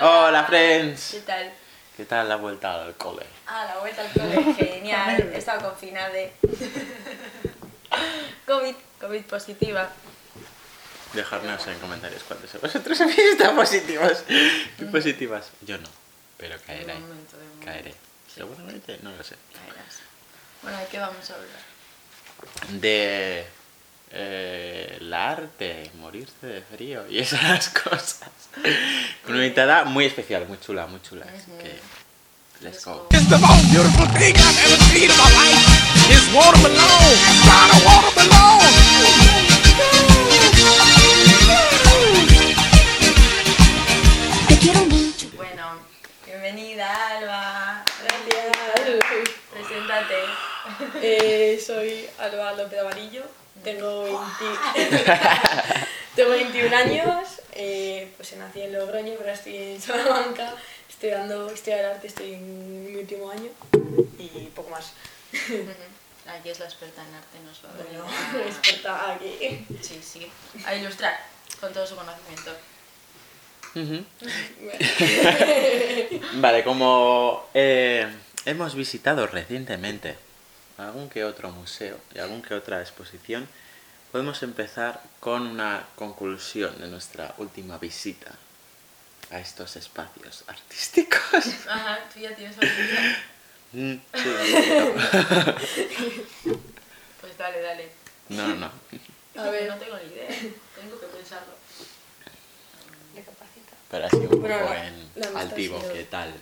Hola, friends. ¿Qué tal? ¿Qué tal la vuelta al cole? Ah, la vuelta al cole, genial. He estado confinada de COVID, COVID positiva. Dejadnos en comentarios cuántos de vosotros habéis estado positivos y positivas. Yo no, pero De caeré. momento, de momento. Caeré. Seguramente, no lo sé. Caerás. Bueno, ¿de qué vamos a hablar? De eh, el arte, morirse de frío y esas cosas. Con una invitada muy especial, muy chula, muy chula. Así que, let's go. It's the most beautiful thing I've ever seen in my life. It's watermelon. Got a watermelon. Te quiero mucho. Bueno, bienvenida Alba. Gracias. Preséntate. Eh, soy Alba López Amarillo, tengo, 20 tengo 21 años, eh, pues nací en Logroño, pero ahora estoy en Salamanca, estudiando historia del arte, estoy en mi último año y poco más. Aquí es la experta en arte, nos va a venir Bueno, experta aquí. Sí, sí. A ilustrar con todo su conocimiento. Vale, como eh, hemos visitado recientemente algún que otro museo y algún que otra exposición, podemos empezar con una conclusión de nuestra última visita a estos espacios artísticos. Ajá, tú ya tienes habilidad. Mm, sí. Pues dale, dale. No, no. A ver. No tengo ni idea. Tengo que pensarlo. Recapacita. Pero así un poco Bueno, la- en la amistad altivo, ha sido- ¿qué tal?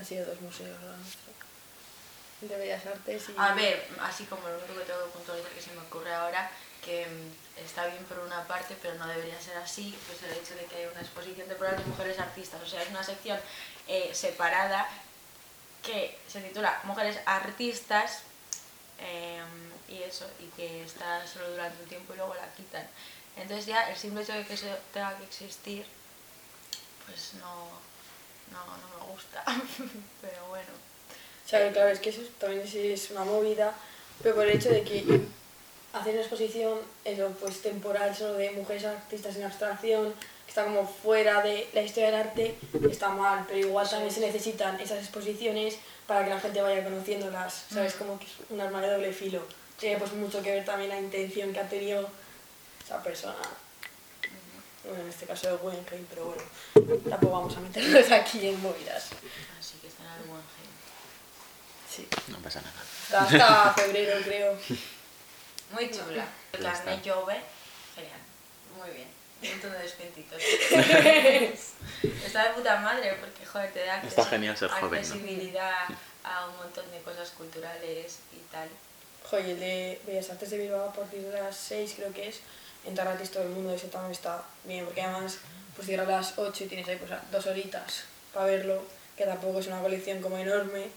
Ha sido dos museos, ¿verdad? De Bellas Artes y... A ver, así como lo único que tengo que puntualizar que se me ocurre ahora, que mm, está bien por una parte, pero no debería ser así, pues el hecho de que hay una exposición temporal de mujeres artistas, o sea, es una sección eh, separada que se titula Mujeres Artistas eh, y eso, y que está solo durante un tiempo y luego la quitan. Entonces ya el simple hecho de que eso tenga que existir, pues no, no, no me gusta, pero bueno. O sea, claro, es que eso también es, una movida, pero por el hecho de que hacer una exposición eso, pues, temporal solo de mujeres artistas en abstracción, que está como fuera de la historia del arte, está mal, pero igual también se necesitan esas exposiciones para que la gente vaya conociéndolas, ¿sabes? Como que es un arma de doble filo. Tiene pues mucho que ver también la intención que ha tenido esa persona. Bueno, en este caso de Guggenheim, pero bueno, tampoco vamos a meternos aquí en movidas. Así que está en el buen gen. Sí. No pasa nada. Hasta febrero, creo. Muy chula. Está. Jove, genial. Muy bien. Un montón de descuentitos. Está de puta madre porque, joder, te da Está genial ser joven, ¿no? accesibilidad a un montón de cosas culturales y tal. Joder, el de Bellas Artes de Bilbao a partir de las 6 creo que es, entrar gratis todo el mundo, eso también está bien, porque además pues cierra a las 8 y tienes ahí pues, dos horitas para verlo, que tampoco es una colección como enorme,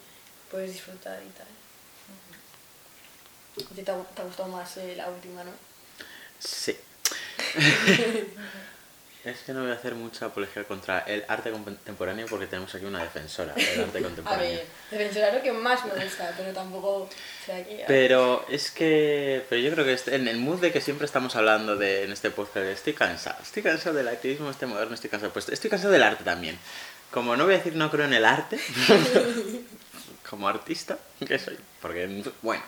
puedes disfrutar y tal. A ti te ha, te ha gustado más eh, la última, ¿no? Sí. es que no voy a hacer mucha apología contra el arte contemporáneo porque tenemos aquí una defensora del arte A contemporáneo. ver, defensora es lo que más me gusta, pero tampoco sea. Pero es que, pero yo creo que este- en el mood de que siempre estamos hablando de en este podcast, estoy cansado, estoy cansado del activismo este moderno, estoy cansado, pues estoy cansado del arte también. Como no voy a decir no creo en el arte, como artista que soy, porque bueno,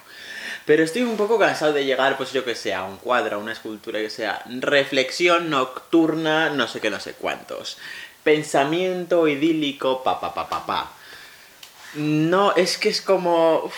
pero estoy un poco cansado de llegar, pues yo que sé, a un cuadro, a una escultura que sea reflexión nocturna, no sé qué, no sé cuántos, pensamiento idílico, pa pa pa pa pa. No, es que es como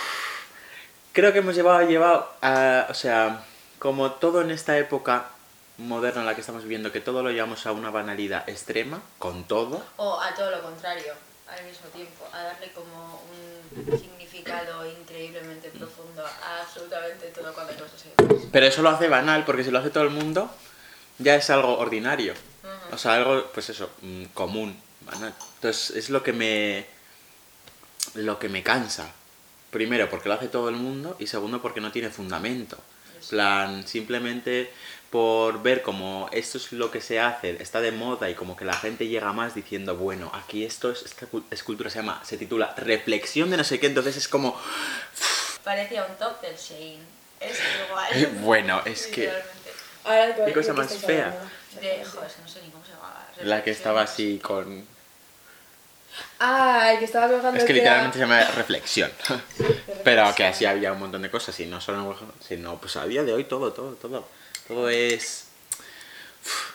creo que hemos llevado, llevado a, o sea, como todo en esta época moderna en la que estamos viviendo, que todo lo llevamos a una banalidad extrema, con todo. O a todo lo contrario, al mismo tiempo, a darle como un significado increíblemente profundo a absolutamente todo cuando hay cosas. Pero eso lo hace banal, porque si lo hace todo el mundo, ya es algo ordinario. O sea, algo, pues eso, mm, común, banal. Entonces, es lo que me. lo que me cansa. Primero, porque lo hace todo el mundo, y segundo, porque no tiene fundamento. En plan, simplemente por ver como esto es lo que se hace, está de moda y como que la gente llega más diciendo, bueno, aquí esto es, esta cu- escultura se llama, se titula Reflexión de no sé qué, entonces es como, Parecía un top del Shane. Es igual. bueno, es que. Ahora, Qué cosa ¿de más fea. De, joder, es que no sé ni cómo se llamaba. la que estaba así con... Ah, el que estaba colgando Es que era- literalmente se llama reflexión. Pero que así había un montón de cosas y no solo sino pues a día de hoy todo, todo, todo. Todo es uf,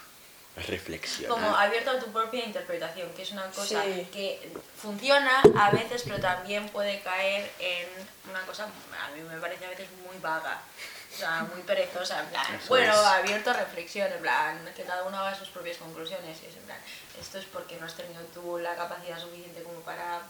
es reflexión. Como abierto a tu propia interpretación, que es una cosa Sí. que funciona a veces, pero también puede caer en una cosa, a mí me parece a veces muy vaga. O sea, muy perezosa, en plan, Eso bueno, es. abierto a reflexión, en plan, que cada uno haga sus propias conclusiones. Y es en plan, esto es porque no has tenido tú la capacidad suficiente como para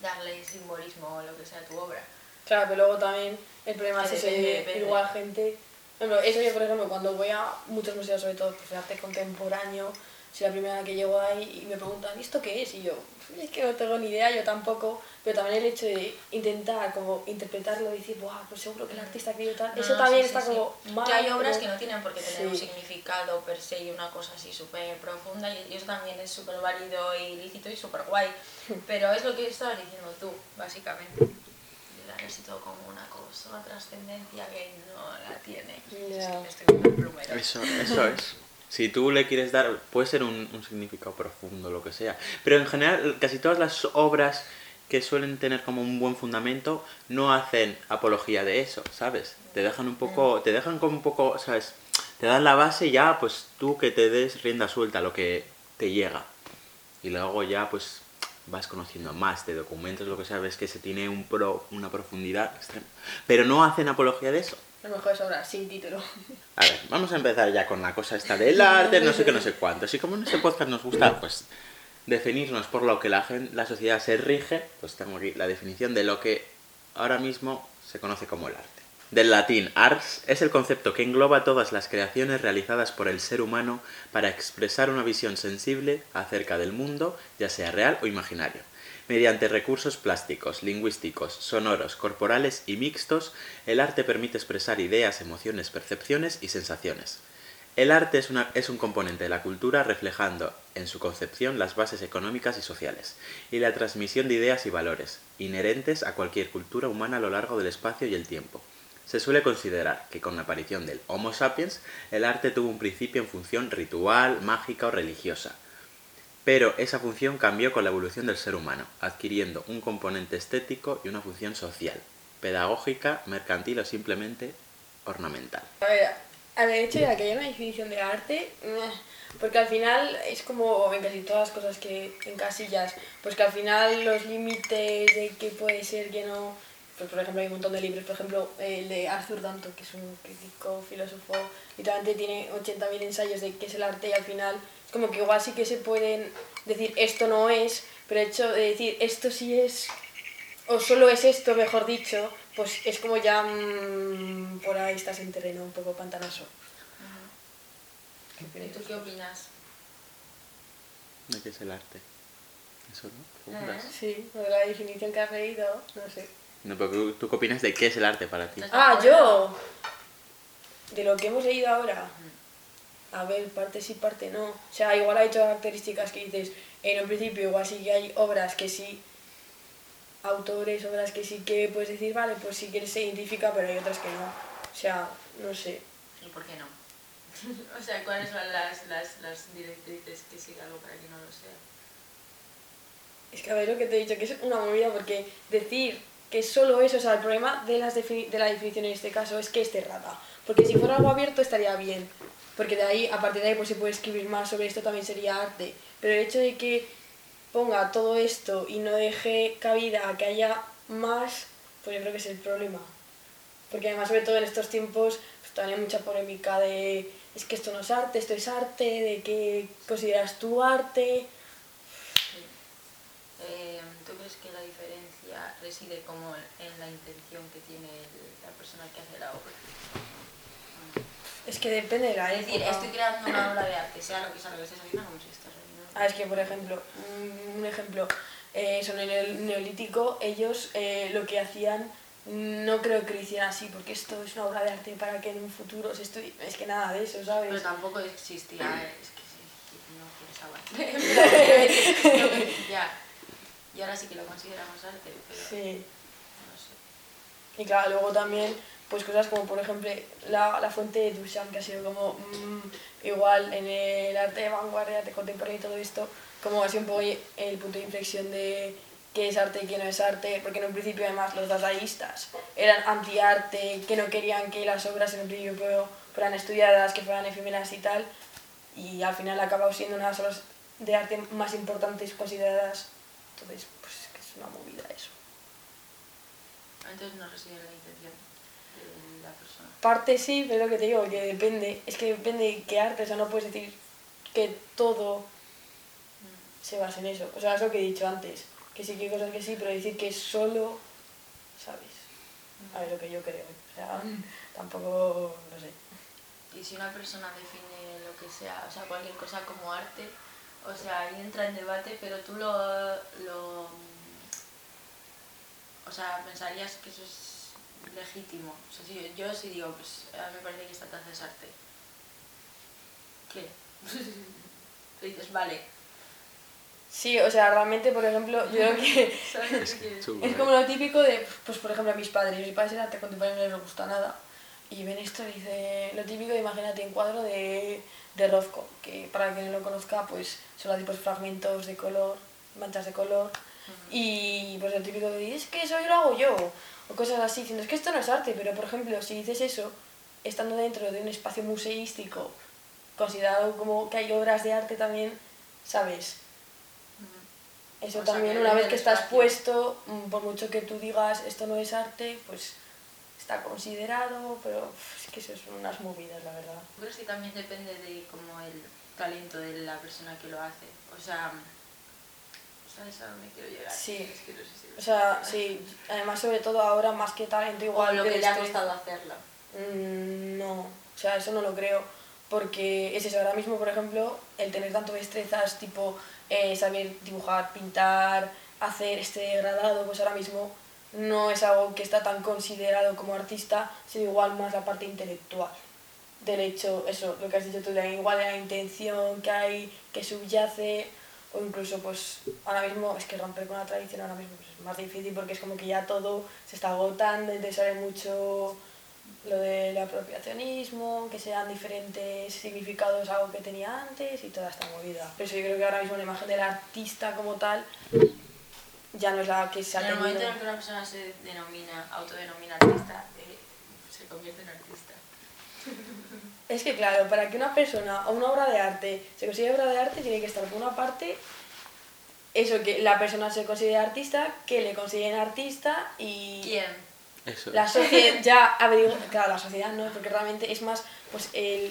darle simbolismo o lo que sea a tu obra. Claro, pero luego también el problema es ese de igual gente. Por ejemplo, eso yo, por ejemplo, cuando voy a muchos museos, sobre todo pues, de arte contemporáneo, soy la primera que llego ahí y me preguntan, ¿y esto qué es? Y yo, es que no tengo ni idea, yo tampoco. Pero también el hecho de intentar como interpretarlo y decir, ¡buah! Pues seguro que el artista querido tal. No, eso no, también sí, está sí, sí. como mal. Que hay obras pero- que no tienen por qué tener un significado per se y una cosa así súper profunda y eso también es súper válido y lícito y súper guay. Pero es lo que estabas diciendo tú, básicamente. Le dan así todo como una cosa, una trascendencia que no la tiene. Que me estoy viendo el plumero. Eso, eso es. Si tú le quieres dar, puede ser un, un significado profundo, lo que sea. Pero en general, casi todas las obras que suelen tener como un buen fundamento no hacen apología de eso, ¿sabes? Te dejan un poco, te dejan como un poco, ¿sabes? Te dan la base y ya, pues tú que te des rienda suelta a lo que te llega. Y luego ya, pues vas conociendo más de documentos, lo que sabes que se tiene un pro, una profundidad extrema. Pero no hacen apología de eso. Las mejores obras, sin título. A ver, vamos a empezar ya con la cosa esta del arte, no sé qué, no sé cuánto. Así como en este podcast nos gusta, pues, definirnos por lo que la, gen- la sociedad se rige, pues tengo aquí la definición de lo que ahora mismo se conoce como el arte. Del latín ars es el concepto que engloba todas las creaciones realizadas por el ser humano para expresar una visión sensible acerca del mundo, ya sea real o imaginario. Mediante recursos plásticos, lingüísticos, sonoros, corporales y mixtos, el arte permite expresar ideas, emociones, percepciones y sensaciones. El arte es, un componente de la cultura reflejando en su concepción las bases económicas y sociales y la transmisión de ideas y valores inherentes a cualquier cultura humana a lo largo del espacio y el tiempo. Se suele considerar que con la aparición del Homo sapiens el arte tuvo un principio en función ritual, mágica o religiosa, pero esa función cambió con la evolución del ser humano, adquiriendo un componente estético y una función social, pedagógica, mercantil o simplemente ornamental. A ver, al hecho de que haya una definición de arte, porque al final es como en casi todas las cosas que en casillas, pues que al final los límites de qué puede ser, que no. Pues por ejemplo hay un montón de libros, por ejemplo el de Arthur Danto, que es un crítico, filósofo, literalmente tiene 80.000 ensayos de qué es el arte y al final como que igual sí que se pueden decir esto no es, pero el hecho de decir esto sí es, o solo es esto, mejor dicho, pues es como ya mm, por ahí estás en terreno un poco pantanoso. ¿Qué ¿Y tú qué opinas? ¿De qué es el arte? Eso, ¿no? Ah. Preguntas. Sí, o de la definición que has leído, no sé. No, pero ¿tú- ¿tú qué opinas de qué es el arte para ti? Ah, yo. De lo que hemos leído ahora. A ver, parte sí, parte no. O sea, igual hay características que dices, en un principio igual sí que hay obras que sí, autores, obras que sí que puedes decir, vale, pues si quieres se identifica, pero hay otras que no. O sea, no sé. ¿Y por qué no? o sea, ¿cuáles son las, las, las directrices que sigue algo para que no lo sea? Es que a ver lo que te he dicho, que es una movida, porque decir que solo eso, o sea, el problema de, las de la definición en este caso es que es cerrada. Porque si fuera algo abierto estaría bien, porque de ahí, a partir de ahí, pues se puede escribir más sobre esto, también sería arte. Pero el hecho de que ponga todo esto y no deje cabida a que haya más, pues yo creo que es el problema. Porque además, sobre todo en estos tiempos, pues también hay mucha polémica de es que esto no es arte, esto es arte, de qué consideras tú arte. Eh, ¿Tú crees que la diferencia reside como en la intención que tiene la persona que hace la obra? Es que depende de la Es decir, época. estoy creando una obra de arte, sea lo que sea lo que estés haciendo, como si estás haciendo. Ah, es que, por ejemplo, un, ejemplo, eh, sobre el neolítico, ellos eh, lo que hacían, no creo que lo hicieran así, porque esto es una obra de arte para que en un futuro se estudie. Es que nada de eso, ¿sabes? Pero tampoco existía, es que sí, no hablar. ya. Y ahora sí que lo consideramos arte, pero Sí. no sé. Y claro, luego también, pues cosas como, por ejemplo, la, la fuente de Duchamp, que ha sido como mm, igual en el arte de vanguardia, arte contemporáneo y todo esto, como así un poco el punto de inflexión de qué es arte y qué no es arte, porque en un principio además los dadaístas eran anti-arte, que no querían que las obras en un principio fueran estudiadas, que fueran efímeras y tal, y al final ha acabado siendo una de las obras de arte más importantes consideradas. Entonces, pues es que es una movida eso. Entonces no reside la intención. Parte sí, pero lo que te digo, que depende, es que depende de qué arte, o sea, no puedes decir que todo se basa en eso. O sea, es lo que he dicho antes, que sí que hay cosas que sí, pero decir que solo, ¿sabes? A ver, lo que yo creo. O sea, tampoco, no sé. Y si una persona define lo que sea, o sea, cualquier cosa como arte, o sea, ahí entra en debate, pero tú lo, lo o sea, pensarías que eso es legítimo. O sea, si yo, yo sí digo, pues a mí me parece que esta taza es arte. ¿Qué? Tú dices, vale. Sí, o sea, realmente, por ejemplo, yo creo que es como lo típico de, pues por ejemplo, a mis padres. Mis padres en arte contemporáneo no les gusta nada. Y ven esto y dice, lo típico de imagínate un cuadro de, de Rothko, que para quien no lo conozca, pues son los tipos fragmentos de color, manchas de color. Y pues lo típico de, es que eso yo lo hago yo, o cosas así, diciendo, es que esto no es arte, pero por ejemplo, si dices eso, estando dentro de un espacio museístico, considerado como que hay obras de arte también, ¿sabes? Eso O sea, también, una vez que estás espacio. puesto, mm, por mucho que tú digas esto no es arte, pues está considerado, pero es que eso son unas movidas, la verdad. Creo que también depende de como el talento de la persona que lo hace. O sea, ¿sabes a dónde quiero llegar? Sí. Es que no sé si O sea, sí, además sobre todo ahora más que talento O igual lo de que le ha este- costado hacerlo. Mm, No, o sea, eso no lo creo. Porque es eso, ahora mismo, por ejemplo, el tener tanto destrezas, tipo eh, saber dibujar, pintar, hacer este degradado, pues ahora mismo no es algo que está tan considerado como artista, sino igual más la parte intelectual. Del hecho, eso, lo que has dicho tú, de igual de la intención que hay, que subyace, o incluso, pues ahora mismo, es que romper con la tradición ahora mismo pues, es más difícil porque es como que ya todo se está agotando, entonces sale mucho lo del apropiacionismo, que sean diferentes significados a algo que tenía antes y toda esta movida. Pero yo creo que ahora mismo la imagen del artista como tal ya no es la que se ha En el tenido. momento en el que una persona se denomina, autodenomina artista, eh, se convierte en artista. Es que claro, para que una persona o una obra de arte se considere obra de arte tiene que estar por una parte eso, que la persona se considere artista, que le consideren artista y... ¿Quién? Eso. La sociedad ya averigua, claro, la sociedad no, porque realmente es más pues el,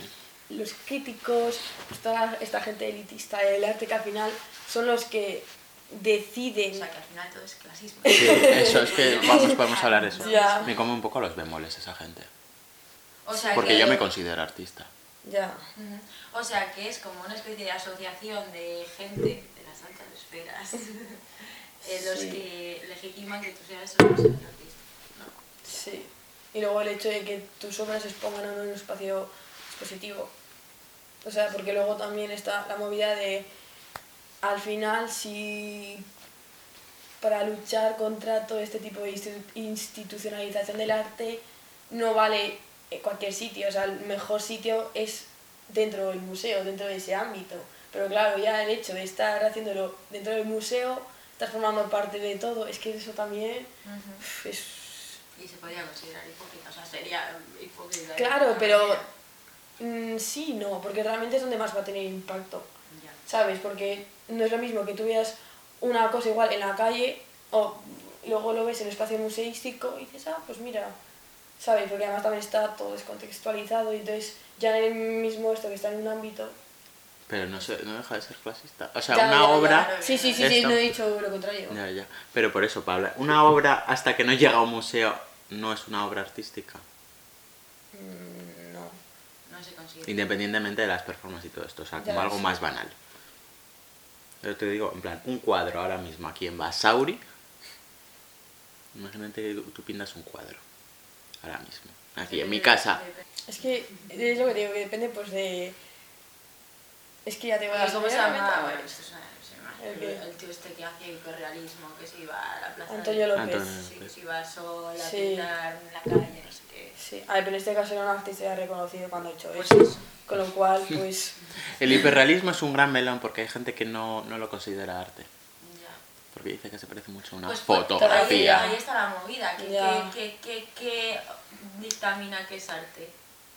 los críticos, pues, toda esta gente elitista del arte que al final son los que O deciden. sea, que al final todo es clasismo. Sí, eso es que vamos, podemos hablar de eso. Ya. Me come un poco los bemoles esa gente. O sea, Porque que, yo me considero artista. Ya. O sea, que es como una especie de asociación de gente de las altas esferas, eh, los Sí. que legitiman que tú seas seas artista. ¿no? Sí. Y luego el hecho de que tus obras se expongan en un espacio expositivo. O sea, porque luego también está la movida de, al final, si para luchar contra todo este tipo de institu- institucionalización del arte no vale cualquier sitio, o sea, el mejor sitio es dentro del museo, dentro de ese ámbito. Pero claro, ya el hecho de estar haciéndolo dentro del museo, estar formando parte de todo, es que eso también uf, es Y se podría considerar hipócrita, o sea, sería hipócrita. Claro, pero mm, sí, no, porque realmente es donde más va a tener impacto, Ya. ¿sabes? Porque no es lo mismo que tú veas una cosa igual en la calle o luego lo ves en un espacio museístico y dices, ah, pues mira, ¿sabes? Porque además también está todo descontextualizado y entonces ya en el mismo esto que está en un ámbito... Pero no, se, no deja de ser clasista. O sea, Ya, una ya, ya. obra... Sí, sí, sí, sí, no he dicho lo contrario. Ya, ya. Pero por eso, Pablo, una obra hasta que no llega a un museo no es una obra artística. Mm, no. No se considera. Independientemente de las performances y todo esto. O sea, como Ya, algo sí. más banal. Yo te digo, en plan, un cuadro ahora mismo aquí en Basauri. Imagínate que tú pintas un cuadro. Ahora mismo. Aquí en mi casa. Es que es lo que digo, que depende pues de... Es que ya te voy a ¿Y ¿Cómo se la llama? meta, Bueno, es una- ¿El tío este que hacía hiperrealismo, que se iba a la plaza. Antonio López. Antonio. Sí, que se iba sola a Sí. pintar en la calle, no sé qué. Sí, a ver, pero en este caso era un artista ya reconocido cuando ha hecho Pues eso. eso. Con lo cual, pues, El hiperrealismo es un gran melón porque hay gente que no, no lo considera arte. Porque dice que se parece mucho a una Pues, pues, fotografía. Ahí, ahí está la movida. ¿Qué, Ya. qué, qué, qué- qué dictamina que es arte?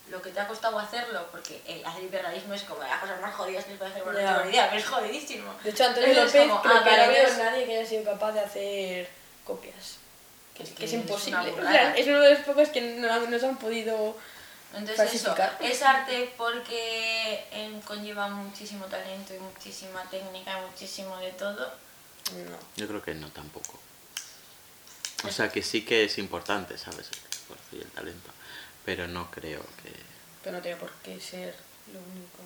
Lo que te ha costado hacerlo, porque el hacer hiperrealismo es como las cosas más jodidas que se puede hacer, tengo ni idea, pero es jodidísimo. de hecho, Antonio Entonces, López como, creo ah, que no veo entonces- nadie que haya sido capaz de hacer copias. Que, Es que que es es imposible. es uno de los pocos que no, no se han podido... Entonces eso, falsificar. es arte porque eh, conlleva muchísimo talento y muchísima técnica y muchísimo de todo. No. Yo creo que no tampoco. O sea que sí que es importante, ¿sabes? El esfuerzo y el talento. Pero no creo que... Pero no tiene por qué ser lo único.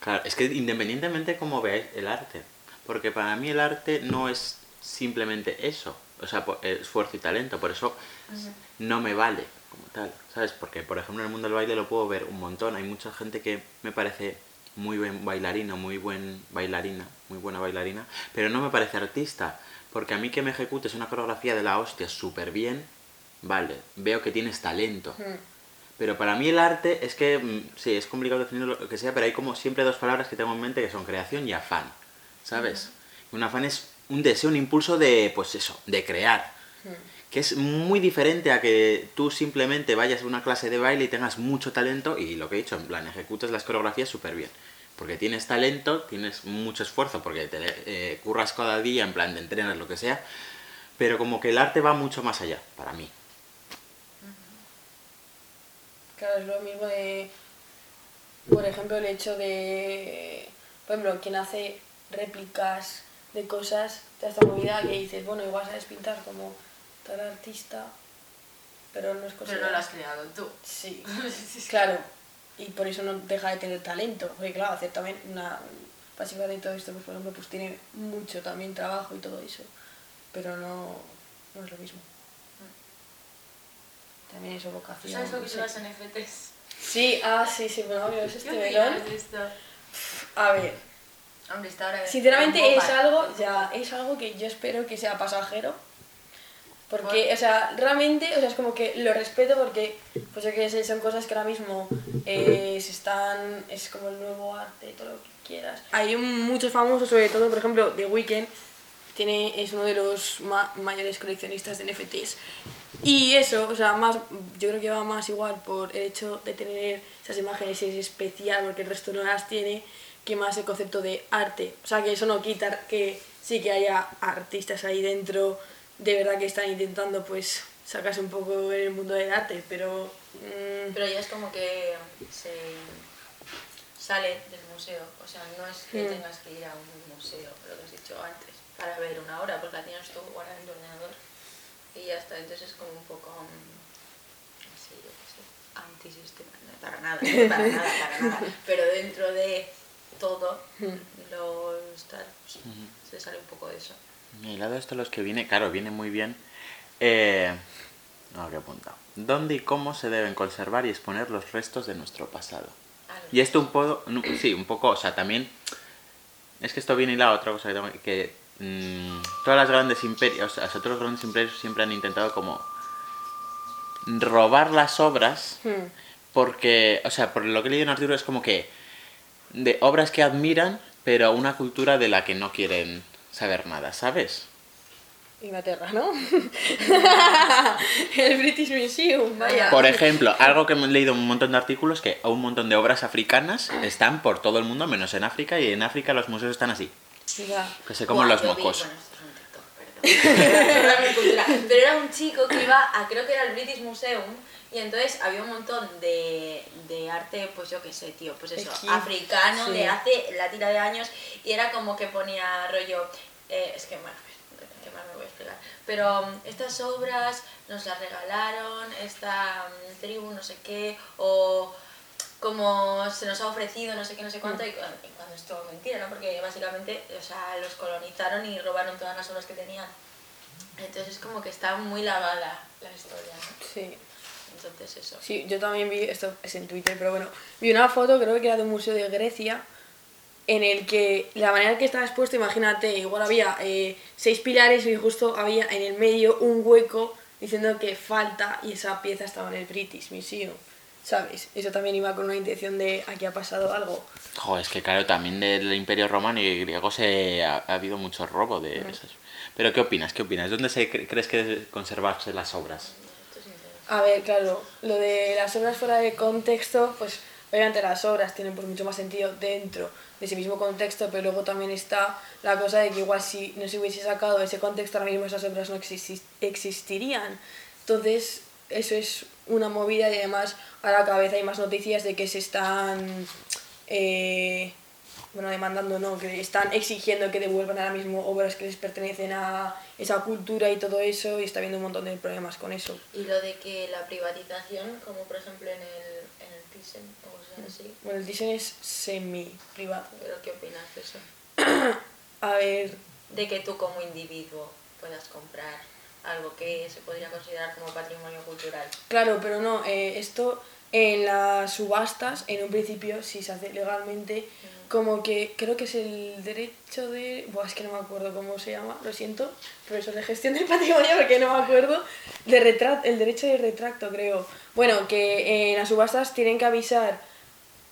Claro, es que independientemente de cómo veáis el arte, porque para mí el arte no es simplemente eso, o sea, esfuerzo y talento, por eso no me vale como tal, ¿sabes? Porque, por ejemplo, en el mundo del baile lo puedo ver un montón, hay mucha gente que me parece muy buen bailarino, muy buen bailarina, muy buena bailarina, pero no me parece artista, porque a mí que me ejecutes una coreografía de la hostia súper bien, vale, veo que tienes talento. Hmm. Pero para mí el arte es que, mm, sí, es complicado definir lo que sea, pero hay como siempre dos palabras que tengo en mente que son creación y afán, ¿sabes? Un afán es un deseo, un impulso de, pues eso, de crear. Que es muy diferente a que tú simplemente vayas a una clase de baile y tengas mucho talento y lo que he dicho, en plan, ejecutes las coreografías súper bien. Porque tienes talento, tienes mucho esfuerzo, porque te eh, curras cada día, en plan, de entrenas, lo que sea. Pero como que el arte va mucho más allá, para mí. Claro, es lo mismo de, por ejemplo, el hecho de, por ejemplo, quien hace réplicas de cosas de esta movida que dices, bueno, igual sabes pintar como tal artista, pero no es Pero considerado. no lo has creado tú. Sí, claro, y por eso no deja de tener talento, porque claro, hacer también una pasiva de todo esto, pues por ejemplo, pues tiene mucho también trabajo y todo eso, pero no, no es lo mismo. También es vocación. ¿Sabes lo que son las NFTs? Sí, ah, sí, sí, bueno, obvio, es ¿Qué este melón. A ver, Hombre, está ahora... sinceramente en es algo, ya, es algo que yo espero que sea pasajero. Porque, o sea, realmente, o sea, es como que lo respeto porque, pues yo que sé, son cosas que ahora mismo eh, se están, es como el nuevo arte, todo lo que quieras. Hay un- muchos famosos, sobre todo, por ejemplo, The Weeknd, tiene, es uno de los ma- mayores coleccionistas de NFTs. Y eso, o sea, más, yo creo que va más igual por el hecho de tener esas imágenes es especial porque el resto no las tiene, que más el concepto de arte. O sea, que eso no quita que sí que haya artistas ahí dentro, de verdad que están intentando pues sacarse un poco en el mundo del arte, pero... mm, Pero ya es como que se sale del museo. O sea, no es que Mm. tengas que ir a un museo, lo que has dicho antes, para ver una obra, porque la tienes tú guardada en tu ordenador. Y ya está. Entonces es como un poco... mm, así, yo qué sé, antisistema. No, para nada, para nada, para nada. Pero dentro de todo lo está, pues, se sale un poco de eso. Y lado esto los que viene, claro, viene muy bien. Eh, no, que apuntado. ¿Dónde y cómo se deben conservar y exponer los restos de nuestro pasado? Y esto un poco, sí, un poco, o sea, también es que esto viene y la otra cosa que, tengo- que mm, todas las grandes imperios, o sea, todos los grandes imperios siempre han intentado como robar las obras hmm. porque, o sea, por lo que leído en Arturo es como que de obras que admiran, pero una cultura de la que no quieren saber nada, ¿sabes? Inglaterra, ¿no? el British Museum, vaya. Por ejemplo, algo que he leído en un montón de artículos que un montón de obras africanas están por todo el mundo menos en África y en África los museos están así, que se comen Buah, los vi- mocos. bueno, esto es un TikTok, perdón. Era mi cultura. Pero era un chico que iba a, creo que era el British Museum, y entonces había un montón de, de arte, pues yo qué sé, tío, pues eso, Aquí, africano, sí. de hace la tira de años, y era como que ponía rollo, eh, es que, bueno, ¿qué más me voy a explicar? Pero um, estas obras nos las regalaron, esta um, tribu, no sé qué, o como se nos ha ofrecido, no sé qué, no sé cuánto, y cu- y cuando es mentira, ¿no? Porque básicamente, o sea, los colonizaron y robaron todas las obras que tenían. Entonces es como que está muy lavada la historia, ¿no? Sí. Entonces eso. Sí, yo también vi, esto es en Twitter, pero bueno, vi una foto, creo que era de un museo de Grecia, en el que la manera que estaba expuesto, imagínate, igual había eh, seis pilares y justo había en el medio un hueco diciendo que falta y esa pieza estaba en el British Museum. ¿Sabes? Eso también iba con una intención de aquí ha pasado algo. Jo, es que claro, también del Imperio Romano y griego se ha, ha habido mucho robo de esas. Pero ¿qué opinas? ¿Qué opinas? ¿Dónde se cre- crees que deben conservarse las obras? A ver, claro, lo de las obras fuera de contexto, pues obviamente las obras tienen pues mucho más sentido dentro de ese mismo contexto, pero luego también está la cosa de que igual si no se hubiese sacado ese contexto, ahora mismo esas obras no exis- existirían. Entonces, eso es una movida y además ahora cada vez hay más noticias de que se están, eh, bueno, demandando, no, que están exigiendo que devuelvan ahora mismo obras que les pertenecen a esa cultura y todo eso y está habiendo un montón de problemas con eso. Y lo de que la privatización, como por ejemplo en el, en el Thyssen o cosas así, Bueno, el diseño es semi-privado. ¿pero qué opinas de eso? A ver, De que tú como individuo puedas comprar algo que se podría considerar como patrimonio cultural. claro, pero no, eh, esto en las subastas, en un principio, si se hace legalmente, como que creo que es el derecho de... Buah, es que no me acuerdo cómo se llama, lo siento, profesor de gestión del patrimonio porque no me acuerdo, de retra- el derecho de retracto creo. Bueno, que en las subastas tienen que avisar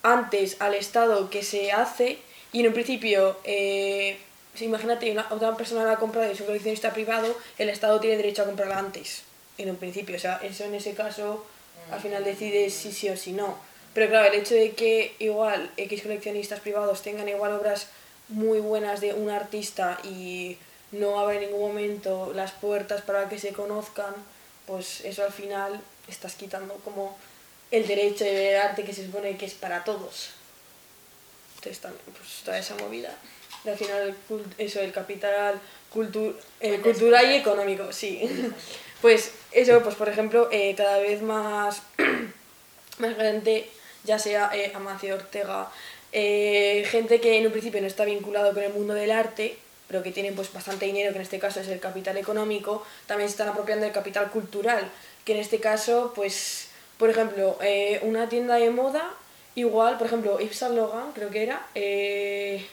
antes al Estado que se hace y en un principio, eh, si imagínate, una, otra persona la ha comprado y es un coleccionista privado, el Estado tiene derecho a comprarla antes, en un principio. O sea, eso en ese caso al final decide si sí o si no. Pero claro, el hecho de que igual X coleccionistas privados tengan igual obras muy buenas de un artista y no abre en ningún momento las puertas para que se conozcan, pues eso al final estás quitando como el derecho de ver arte que se supone que es para todos. Entonces también, pues toda esa movida. Y al final, el cul- eso, el capital cultu eh, cultural y económico, sí. Pues eso, pues por ejemplo, eh, cada vez más, más gente, ya sea eh, Amancio Ortega, eh, gente que en un principio no está vinculado con el mundo del arte, pero que tienen pues bastante dinero, que en este caso es el capital económico, también se están apropiando del capital cultural, que en este caso, pues, por ejemplo, eh, una tienda de moda, igual, por ejemplo, Yves Saint Laurent, creo que era, eh,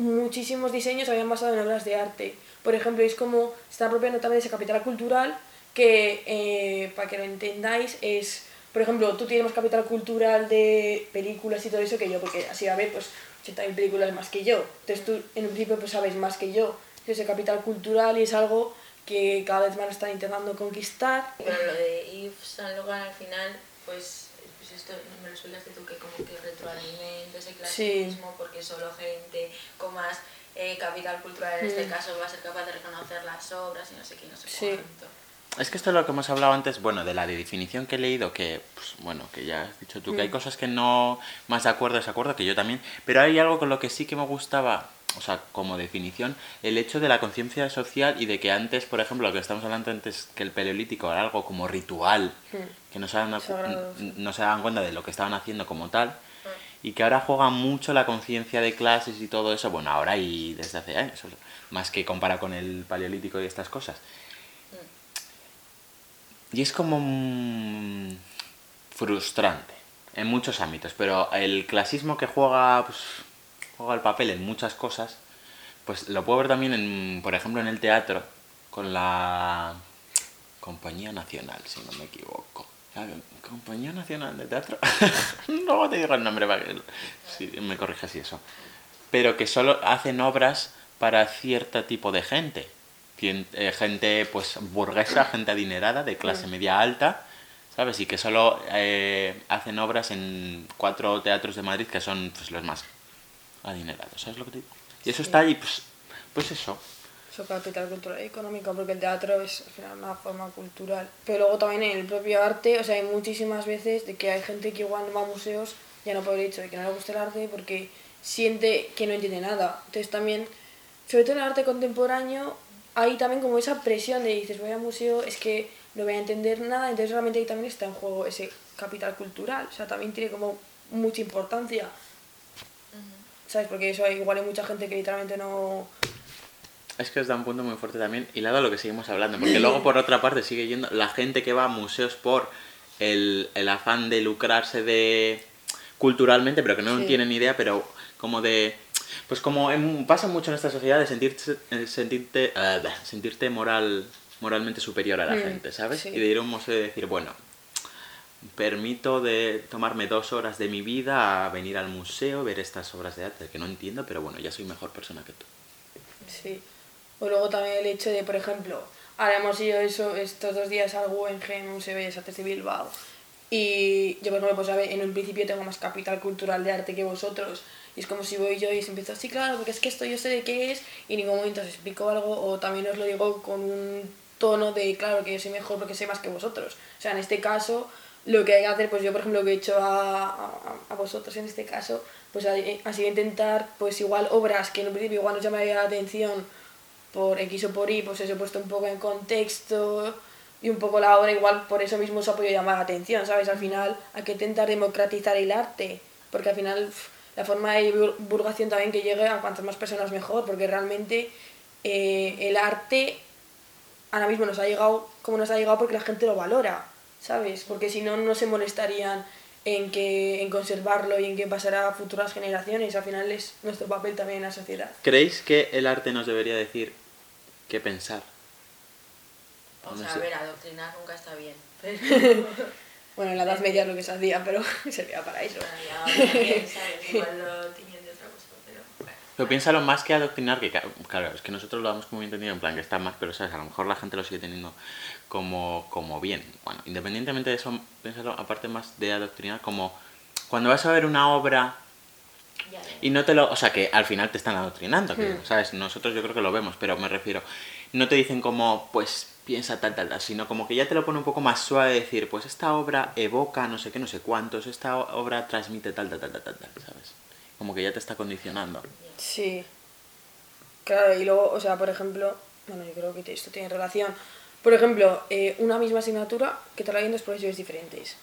muchísimos diseños habían basado en obras de arte. Por ejemplo, es como se está apropiando también ese capital cultural que, eh, para que lo entendáis, es, por ejemplo, tú tienes más capital cultural de películas y todo eso que yo, porque así va a haber pues 80.000 películas más que yo. Entonces tú en un principio pues sabes más que yo. Ese capital cultural y es algo que cada vez más lo están intentando conquistar. Pero lo de Yves Saint Laurent al final, pues esto me lo explicaste tú que como que retroalimenta ese clasismo porque solo gente con más eh, capital cultural en este Mm. caso va a ser capaz de reconocer las obras y no sé qué, no sé Sí. cuánto. Es que esto es lo que hemos hablado antes, bueno, de la definición que he leído, que, pues, bueno, que ya has dicho tú, que hay Mm. cosas que no más de acuerdo, desacuerdo, que yo también, pero hay algo con lo que sí que me gustaba, o sea, como definición, el hecho de la conciencia social y de que antes, por ejemplo, lo que estamos hablando antes, que el paleolítico era algo como ritual, que no se, daban, no se daban cuenta de lo que estaban haciendo como tal, y que ahora juega mucho la conciencia de clases y todo eso, bueno, ahora y desde hace años, más que compara con el paleolítico y estas cosas. Y es como mm, frustrante en muchos ámbitos, pero el clasismo que juega, pues, juega el papel en muchas cosas, pues lo puedo ver también, en, por ejemplo, en el teatro, con la Compañía Nacional, si no me equivoco. La Compañía Nacional de Teatro. Luego te digo el nombre para que si me corrijas y eso. Pero que solo hacen obras para cierto tipo de gente. Eh, gente pues burguesa, gente adinerada, de clase media alta, ¿sabes? Y que solo eh, hacen obras en cuatro teatros de Madrid que son pues, los más adinerados, ¿sabes lo que te digo? Y eso está ahí, pues, pues eso. Eso capital cultural y económico, porque el teatro es al final una forma cultural. Pero luego también en el propio arte, o sea, hay muchísimas veces de que hay gente que igual va a museos ya no por el hecho de que no le guste el arte porque siente que no entiende nada. Entonces también, sobre todo en el arte contemporáneo, hay también como esa presión de dices voy al museo, es que no voy a entender nada, entonces realmente ahí también está en juego ese capital cultural, o sea, también tiene como mucha importancia. ¿Sabes? Porque eso igual hay mucha gente que literalmente no... Es que os da un punto muy fuerte también, y lado lo que seguimos hablando, porque luego por otra parte sigue yendo la gente que va a museos por el, el afán de lucrarse de culturalmente, pero que no Sí. tienen ni idea, pero como de... Pues como en- pasa mucho en esta sociedad de sentirte, eh, sentirte, eh, sentirte moral, moralmente superior a la Mm, gente, ¿sabes? sí. Y de ir a un museo y decir, bueno, permito de tomarme dos horas de mi vida a venir al museo, ver estas obras de arte que no entiendo, pero bueno, ya soy mejor persona que tú. Sí. O luego también el hecho de, por ejemplo, ahora hemos ido eso, estos dos días al Guggenheim, Museo de Artes de Bilbao. Y yo, por ejemplo, pues en un principio tengo más capital cultural de arte que vosotros. Y es como si voy yo y se empiezo, sí, claro, porque es que esto yo sé de qué es, y en ningún momento os explico algo, o también os lo digo con un tono de, claro, que yo soy mejor porque sé más que vosotros. O sea, en este caso, lo que hay que hacer, pues yo, por ejemplo, lo que he hecho a, a, vosotros en este caso, pues ha, sido intentar, pues igual obras que en un principio igual nos llamaría la atención por X o por Y, pues eso he puesto un poco en contexto y un poco la obra igual por eso mismo se ha podido llamar la atención, ¿sabes? Al final hay que intentar democratizar el arte, porque al final la forma de divulgación también que llegue a cuantas más personas mejor, porque realmente eh, el arte ahora mismo nos ha llegado como nos ha llegado porque la gente lo valora, ¿sabes? Porque si no, no se molestarían en, que, en conservarlo y en que pasará a futuras generaciones. Al final es nuestro papel también en la sociedad. ¿Creéis que el arte nos debería decir qué pensar? O No sea, a sé. ver, adoctrinar nunca está bien. Pero Bueno, en la Edad Media es lo que se hacía, pero servía para eso. bueno, ya ahora también, ¿sabes? Igual lo tiñen de otra cosa, pero bueno. Pero piénsalo más que adoctrinar, que claro, es que nosotros lo damos como entendido, en plan que está más, pero sabes, a lo mejor la gente lo sigue teniendo como, como bien. Bueno, independientemente de eso, piénsalo aparte más de adoctrinar, como cuando vas a ver una obra y no te lo, o sea, que al final te están adoctrinando, que, Hmm. sabes, nosotros yo creo que lo vemos, pero me refiero, no te dicen como, pues piensa tal, tal, tal, sino como que ya te lo pone un poco más suave, decir, pues esta obra evoca no sé qué, no sé cuántos, esta obra transmite tal, tal, tal, tal, tal, tal, ¿sabes? Como que ya te está condicionando. Sí. Claro, y luego, o sea, por ejemplo, bueno, yo creo que esto tiene relación. Por ejemplo, eh, una misma asignatura que te la dos profesores diferentes.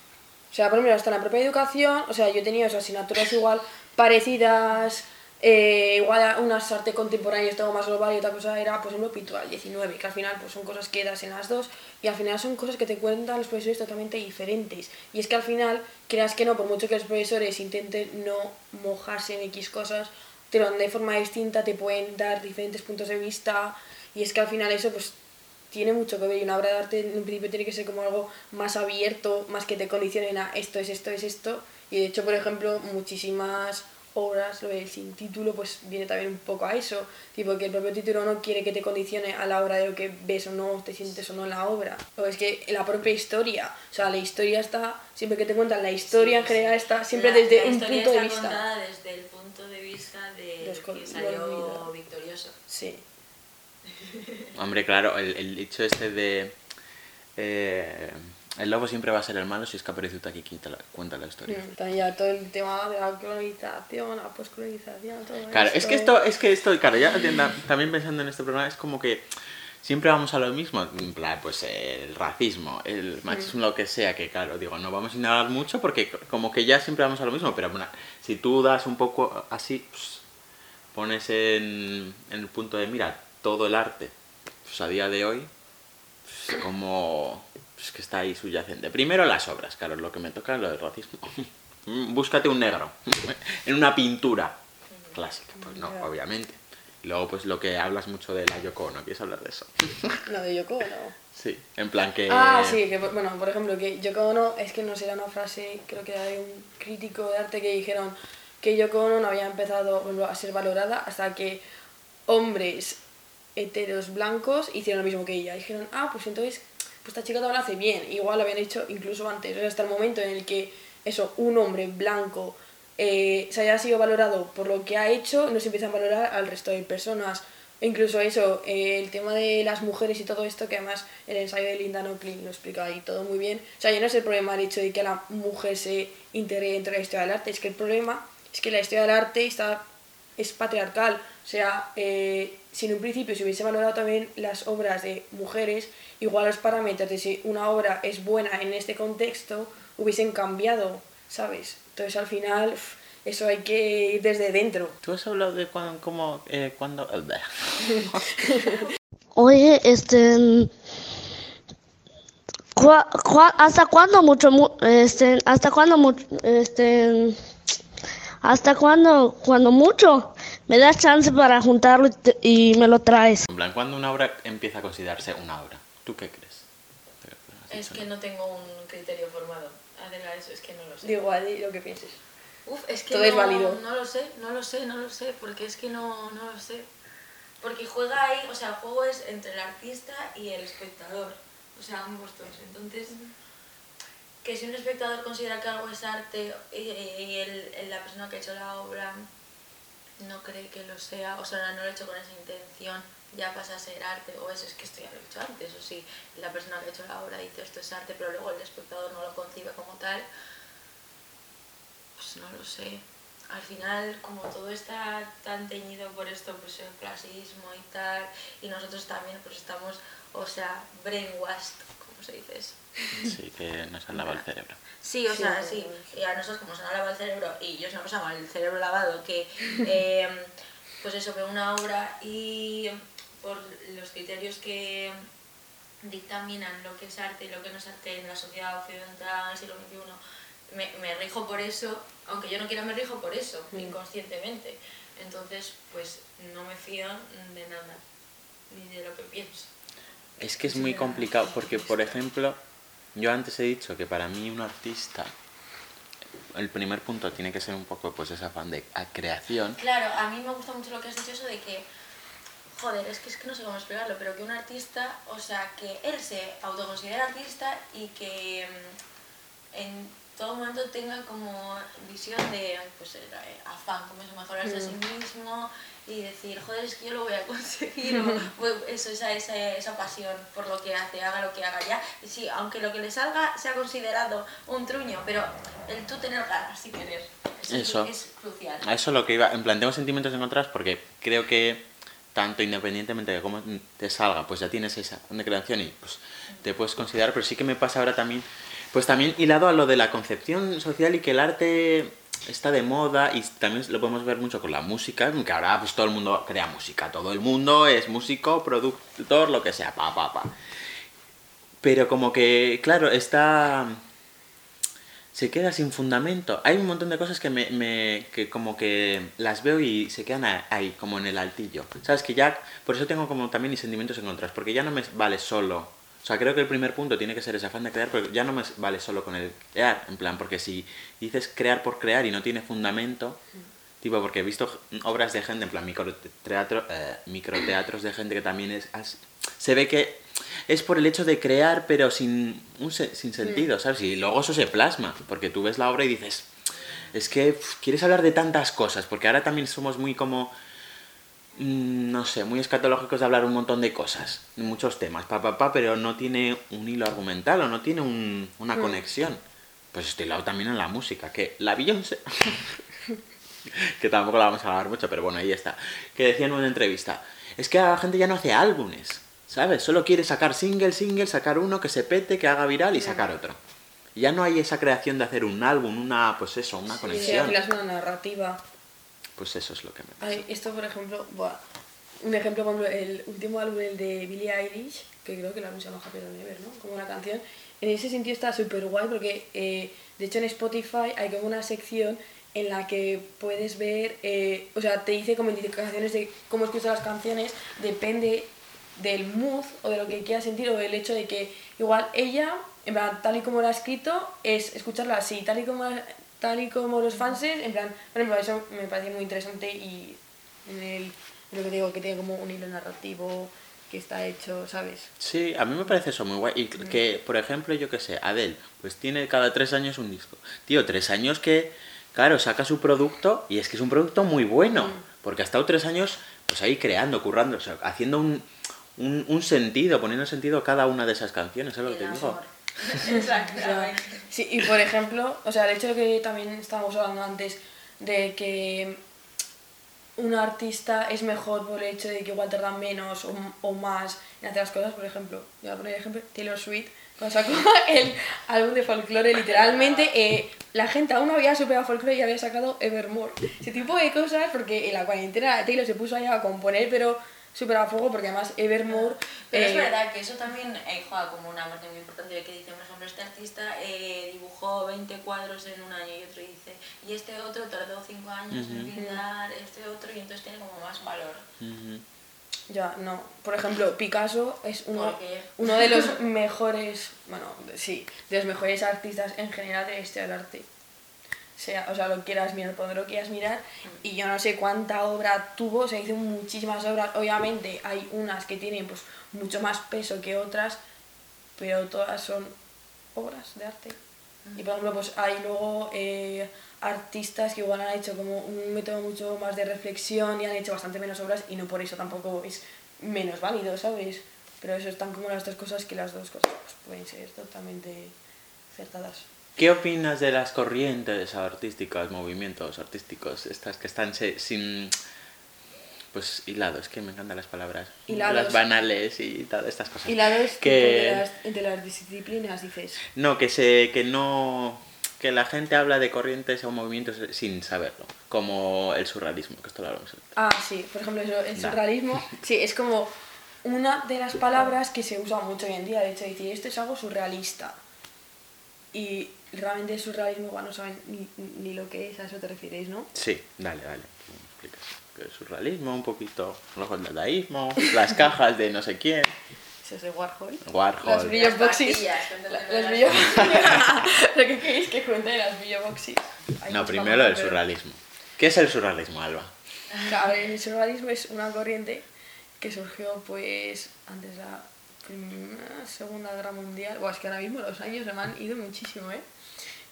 O sea, por ejemplo, hasta en la propia educación, o sea, yo he tenido esas asignaturas igual parecidas, eh, igual a unas arte contemporánea, todo más global y otra cosa era, por ejemplo, pintura al 19, que al final pues son cosas que das en las dos y al final son cosas que te cuentan los profesores totalmente diferentes. Y es que al final, creas que no, por mucho que los profesores intenten no mojarse en X cosas, te lo dan de forma distinta, te pueden dar diferentes puntos de vista y es que al final eso pues tiene mucho que ver y una obra de arte en principio tiene que ser como algo más abierto, más que te condicionen a esto es esto es esto y de hecho por ejemplo muchísimas obras, lo del sin título pues viene también un poco a eso, tipo que el propio título no quiere que te condicione a la hora de lo que ves o no, te sientes o no en la obra, o es que la propia historia, o sea la historia está, siempre que te cuentan la historia en Sí, sí. general está siempre La- desde la un historia punto de está vista. contada desde el punto de vista de Los que lo salió victorioso. Sí. Hombre, claro, el, el dicho este de... eh, el lobo siempre va a ser el malo si es Caperucita que quita la- cuenta la historia. Mm, También ya todo el tema de la colonización, la poscolonización, todo Claro, es que esto, es que esto, claro, ya también pensando en este programa, es como que siempre vamos a lo mismo, en plan, pues el racismo, el machismo, lo que sea, que claro, digo, no vamos a indagar mucho porque como que ya siempre vamos a lo mismo, pero bueno, si tú das un poco así, pues, pones en, en el punto de mira todo el arte, pues a día de hoy, pues, como pues, que está ahí subyacente. Primero las obras, claro, lo que me toca, lo del racismo. Búscate un negro en una pintura clásica, pues no, obviamente. Y luego pues lo que hablas mucho de la Yoko, ¿no quieres hablar de eso? No, de Yoko no. sí, en plan que... Ah, sí, que bueno, por ejemplo, que Yoko Ono, es que no será una frase, creo que era de un crítico de arte que dijeron que Yoko Ono no había empezado a ser valorada hasta que hombres heteros blancos hicieron lo mismo que ella. Dijeron, ah, pues entonces, pues esta chica también lo hace bien. Igual lo habían hecho incluso antes, o sea, hasta el momento en el que eso, un hombre blanco eh, se haya sido valorado por lo que ha hecho, no se empieza a valorar al resto de personas. E incluso eso, eh, el tema de las mujeres y todo esto, que además el ensayo de Linda Nochlin lo explica ahí todo muy bien. O sea, yo no es el problema el hecho de que la mujer se integre dentro de la historia del arte, es que el problema es que la historia del arte está, es patriarcal. O sea, eh, si en un principio se hubiese valorado también las obras de mujeres, igual los parámetros de si una obra es buena en este contexto hubiesen cambiado, ¿sabes? Entonces al final eso hay que ir desde dentro. ¿Tú has hablado de cuando, cómo, eh, cuando... Oye, este. cua- cua- ¿Hasta cuándo mucho, mu- este, hasta cuándo mucho, este, hasta cuándo, cuando mucho, me das chance para juntarlo y, te- y me lo traes? En plan, ¿cuándo una obra empieza a considerarse una obra? ¿Tú qué crees? Es que ¿no? tengo un criterio formado. Adela, eso es que no lo sé. Igual, lo que pienses. Uf, es que Todo no, es válido. no lo sé, no lo sé, no lo sé, porque es que no, no lo sé. Porque juega ahí, o sea, el juego es entre el artista y el espectador, o sea, ambos dos. Entonces, que si un espectador considera que algo es arte y, el- la persona que ha hecho la obra no cree que lo sea, o sea, no lo ha hecho con esa intención, ya pasa a ser arte, o eso es que esto ya lo he hecho antes, o sí, la persona que ha hecho la obra dice esto es arte, pero luego el espectador no lo concibe como tal, pues no lo sé. Al final, como todo está tan teñido por esto, pues el clasismo y tal, y nosotros también pues estamos, o sea, brainwashed, ¿cómo se dice eso? Sí, que nos han lavado el cerebro. Sí, o Sí, sea, sí. Y a nosotros como se nos ha lavado el cerebro, y yo se nos ha el cerebro lavado, que eh, pues eso, veo una obra y por los criterios que dictaminan lo que es arte y lo que no es arte en la sociedad occidental del siglo XXI, me, me rijo por eso, aunque yo no quiera me rijo por eso, Mm. inconscientemente. Entonces, pues no me fío de nada, ni de lo que pienso. Es que es muy complicado porque, por ejemplo, yo antes he dicho que para mí un artista, el primer punto tiene que ser un poco pues ese afán de a creación. Claro, a mí me gusta mucho lo que has dicho eso de que, joder, es que es que no sé cómo explicarlo, pero que un artista, o sea, que él se autoconsidera artista y que mm, en todo momento tenga como visión de, pues, eh, afán, como eso, mejorarse a sí mismo y decir, joder, es que yo lo voy a conseguir, o pues, eso, esa, esa, esa pasión por lo que hace, haga lo que haga ya. Y sí, aunque lo que le salga sea considerado un truño, pero el tú tener ganas y querer, eso, sí Eso. es crucial. A eso lo que iba, en plan, tengo sentimientos encontrados porque creo que tanto independientemente de cómo te salga, pues ya tienes esa creación y pues te puedes considerar, pero sí que me pasa ahora también, pues también hilado a lo de la concepción social y que el arte está de moda y también lo podemos ver mucho con la música, que ahora pues todo el mundo crea música, todo el mundo es músico, productor, lo que sea, pa, pa, pa. Pero como que, claro, está se queda sin fundamento. Hay un montón de cosas que me, que como que las veo y se quedan ahí, como en el altillo. ¿Sabes? Que ya, por eso tengo como también mis sentimientos encontrados, porque ya no me vale solo. O sea, creo que el primer punto tiene que ser ese afán de crear, pero ya no me vale solo con el crear, en plan, porque si dices crear por crear y no tiene fundamento, tipo, porque he visto obras de gente, en plan, microteatro, eh, microteatros de gente que también es... se ve que es por el hecho de crear, pero sin, un sin sentido, ¿sabes? Y luego eso se plasma, porque tú ves la obra y dices, es que quieres hablar de tantas cosas, porque ahora también somos muy como, no sé, muy escatológicos de hablar un montón de cosas, muchos temas, pa, pa, pa, pero no tiene un hilo argumental o no tiene un- una conexión. Pues estoy lado también en la música, que la Beyoncé, que tampoco la vamos a hablar mucho, pero bueno, ahí está, que decía en una entrevista, es que la gente ya no hace álbumes, ¿sabes? Solo quiere sacar single, single, sacar uno que se pete, que haga viral y sacar otro. Ya no hay esa creación de hacer un álbum, una, pues eso, una Sí, conexión. es una narrativa. Pues eso es lo que me pasa. Ay, esto, por ejemplo, buah, un ejemplo, por ejemplo, el último álbum, el de Billie Eilish, que creo que el álbum se llama Happier Than Ever, ¿no? Como una canción. En ese sentido está súper guay porque, eh, de hecho, en Spotify hay como una sección en la que puedes ver, eh, o sea, te dice como indicaciones de cómo escuchas las canciones, depende del mood o de lo que quieras sentir o del hecho de que igual ella, en plan, tal y como lo ha escrito, es escucharla así, tal y como, tal y como los fans, en plan, por ejemplo, eso me parece muy interesante y en, el, lo que digo, que tiene como un hilo narrativo que está hecho, ¿sabes? Sí, a mí me parece eso muy guay. Y que, por ejemplo, yo qué sé, Adele, pues tiene cada tres años un disco. Tío, tres años que, claro, saca su producto y es que es un producto muy bueno. Porque ha estado tres años, pues ahí creando, currando, o sea, haciendo un, un, un sentido, poniendo sentido a cada una de esas canciones, ¿sabes lo que te digo? Exactamente. Sí, y por ejemplo, o sea, el hecho de que también estábamos hablando antes de que un artista es mejor por el hecho de que igual tarda menos o, o más en hacer las cosas, por ejemplo, voy a poner ejemplo, Taylor Swift, cuando sacó el álbum de folclore, literalmente eh, la gente aún no había superado folclore y había sacado Evermore. Ese tipo de cosas, porque en la cuarentena Taylor se puso allá a componer, pero súper a fuego, porque además Evermore... Pero es eh, verdad que eso también eh, juega como una parte muy importante de que dice, por ejemplo, este artista eh, dibujó 20 cuadros en un año y otro dice, y este otro tardó 5 años en pintar, este otro, y entonces tiene como más valor. Ya, no. Por ejemplo, Picasso es uno, uno de los mejores, bueno, sí, de los mejores artistas en general de la historia del arte. Sea, o sea, lo quieras mirar por donde lo quieras mirar. Y yo no sé cuánta obra tuvo, se hizo muchísimas obras. Obviamente hay unas que tienen pues mucho más peso que otras, pero todas son obras de arte. Y por ejemplo, pues hay luego eh, artistas que igual han hecho como un método mucho más de reflexión y han hecho bastante menos obras y no por eso tampoco es menos válido, ¿sabes? Pero eso están como las dos cosas que las dos cosas pues, pueden ser totalmente acertadas. ¿Qué opinas de las corrientes artísticas, movimientos artísticos, estas que están se- sin... Pues hilados, que me encantan las palabras. Hilados. Las banales y todas estas cosas. Vez que... entre, las, entre las disciplinas dices, No, que se que no que la gente habla de corrientes o movimientos sin saberlo, como el surrealismo, que esto lo hablamos. antes. ah, sí, por ejemplo, eso, el Nah. surrealismo, sí, es como una de las palabras que se usa mucho hoy en día, de hecho, decir esto es algo surrealista. Y realmente el surrealismo igual no saben ni, ni lo que es, a eso te refieres, ¿no? Sí, dale, dale. tú me explicas. Que el surrealismo, un poquito, luego el dadaísmo, las cajas de no sé quién, Eso es de Warhol. Warhol. Las brillo boxes. las brillo Lo que queréis que cuente de las brillo boxes. Ahí No, primero el surrealismo. ¿Qué es el surrealismo, Alba? El surrealismo es una corriente que surgió pues antes de la Primera, Segunda Guerra Mundial. Buah, es que ahora mismo los años se me han ido muchísimo, ¿eh?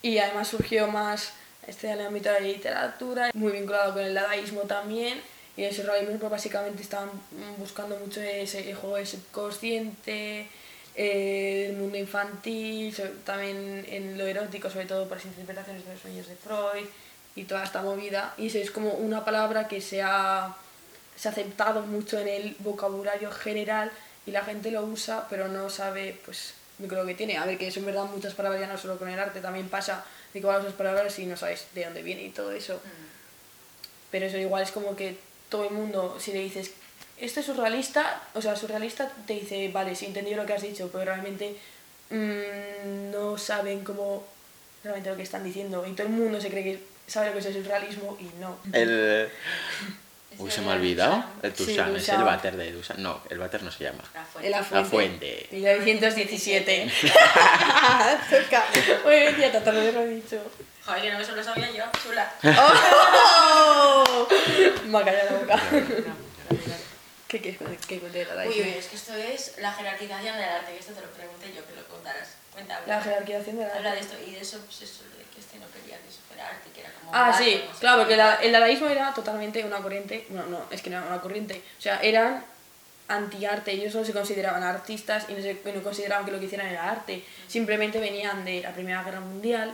Y además surgió más este en el ámbito de la literatura, muy vinculado con el dadaísmo también. Y el surrealismo pues básicamente estaban buscando mucho ese juego del subconsciente, eh, el mundo infantil, también en lo erótico, sobre todo por las interpretaciones de los sueños de Freud y toda esta movida. Y eso es como una palabra que se ha, se ha aceptado mucho en el vocabulario general y la gente lo usa, pero no sabe pues que- lo que tiene. A ver, que eso en verdad muchas palabras ya no solo con el arte, también pasa de que usar palabras y no sabes de dónde viene y todo eso. Pero eso igual es como que todo el mundo, si le dices, esto es surrealista, o sea, surrealista te dice, vale, sí, he entendido lo que has dicho, pero realmente mm, no saben cómo realmente lo que están diciendo. Y todo el mundo se cree que sabe lo que es el surrealismo y no. El... Uy, se me ha olvidado. El Sí, Duchamp, es el váter de Duchamp. No, el váter no se llama. La fuente. En la La fuente. fuente. 1917. Cerca. Muy bien, ya tanto lo he dicho. Joder, que no eso lo sabía yo, chula. ¡Oh! Me ha callado la boca. ¿Qué quieres que- que cuente de la Uy, uy, es que esto es la jerarquización del arte, que esto te lo pregunté yo, que lo contaras. Cuéntame. La jerarquización de la Habla de esto y de eso, pues eso, de que este no quería que fuera arte, que era como. Ah, arte, sí, no claro, porque la- el dadaísmo era totalmente una corriente, no, no, es que no era una corriente, o sea, eran antiarte, ellos no se consideraban artistas y no, se, no consideraban que lo que hicieran era arte, simplemente venían de la Primera Guerra Mundial,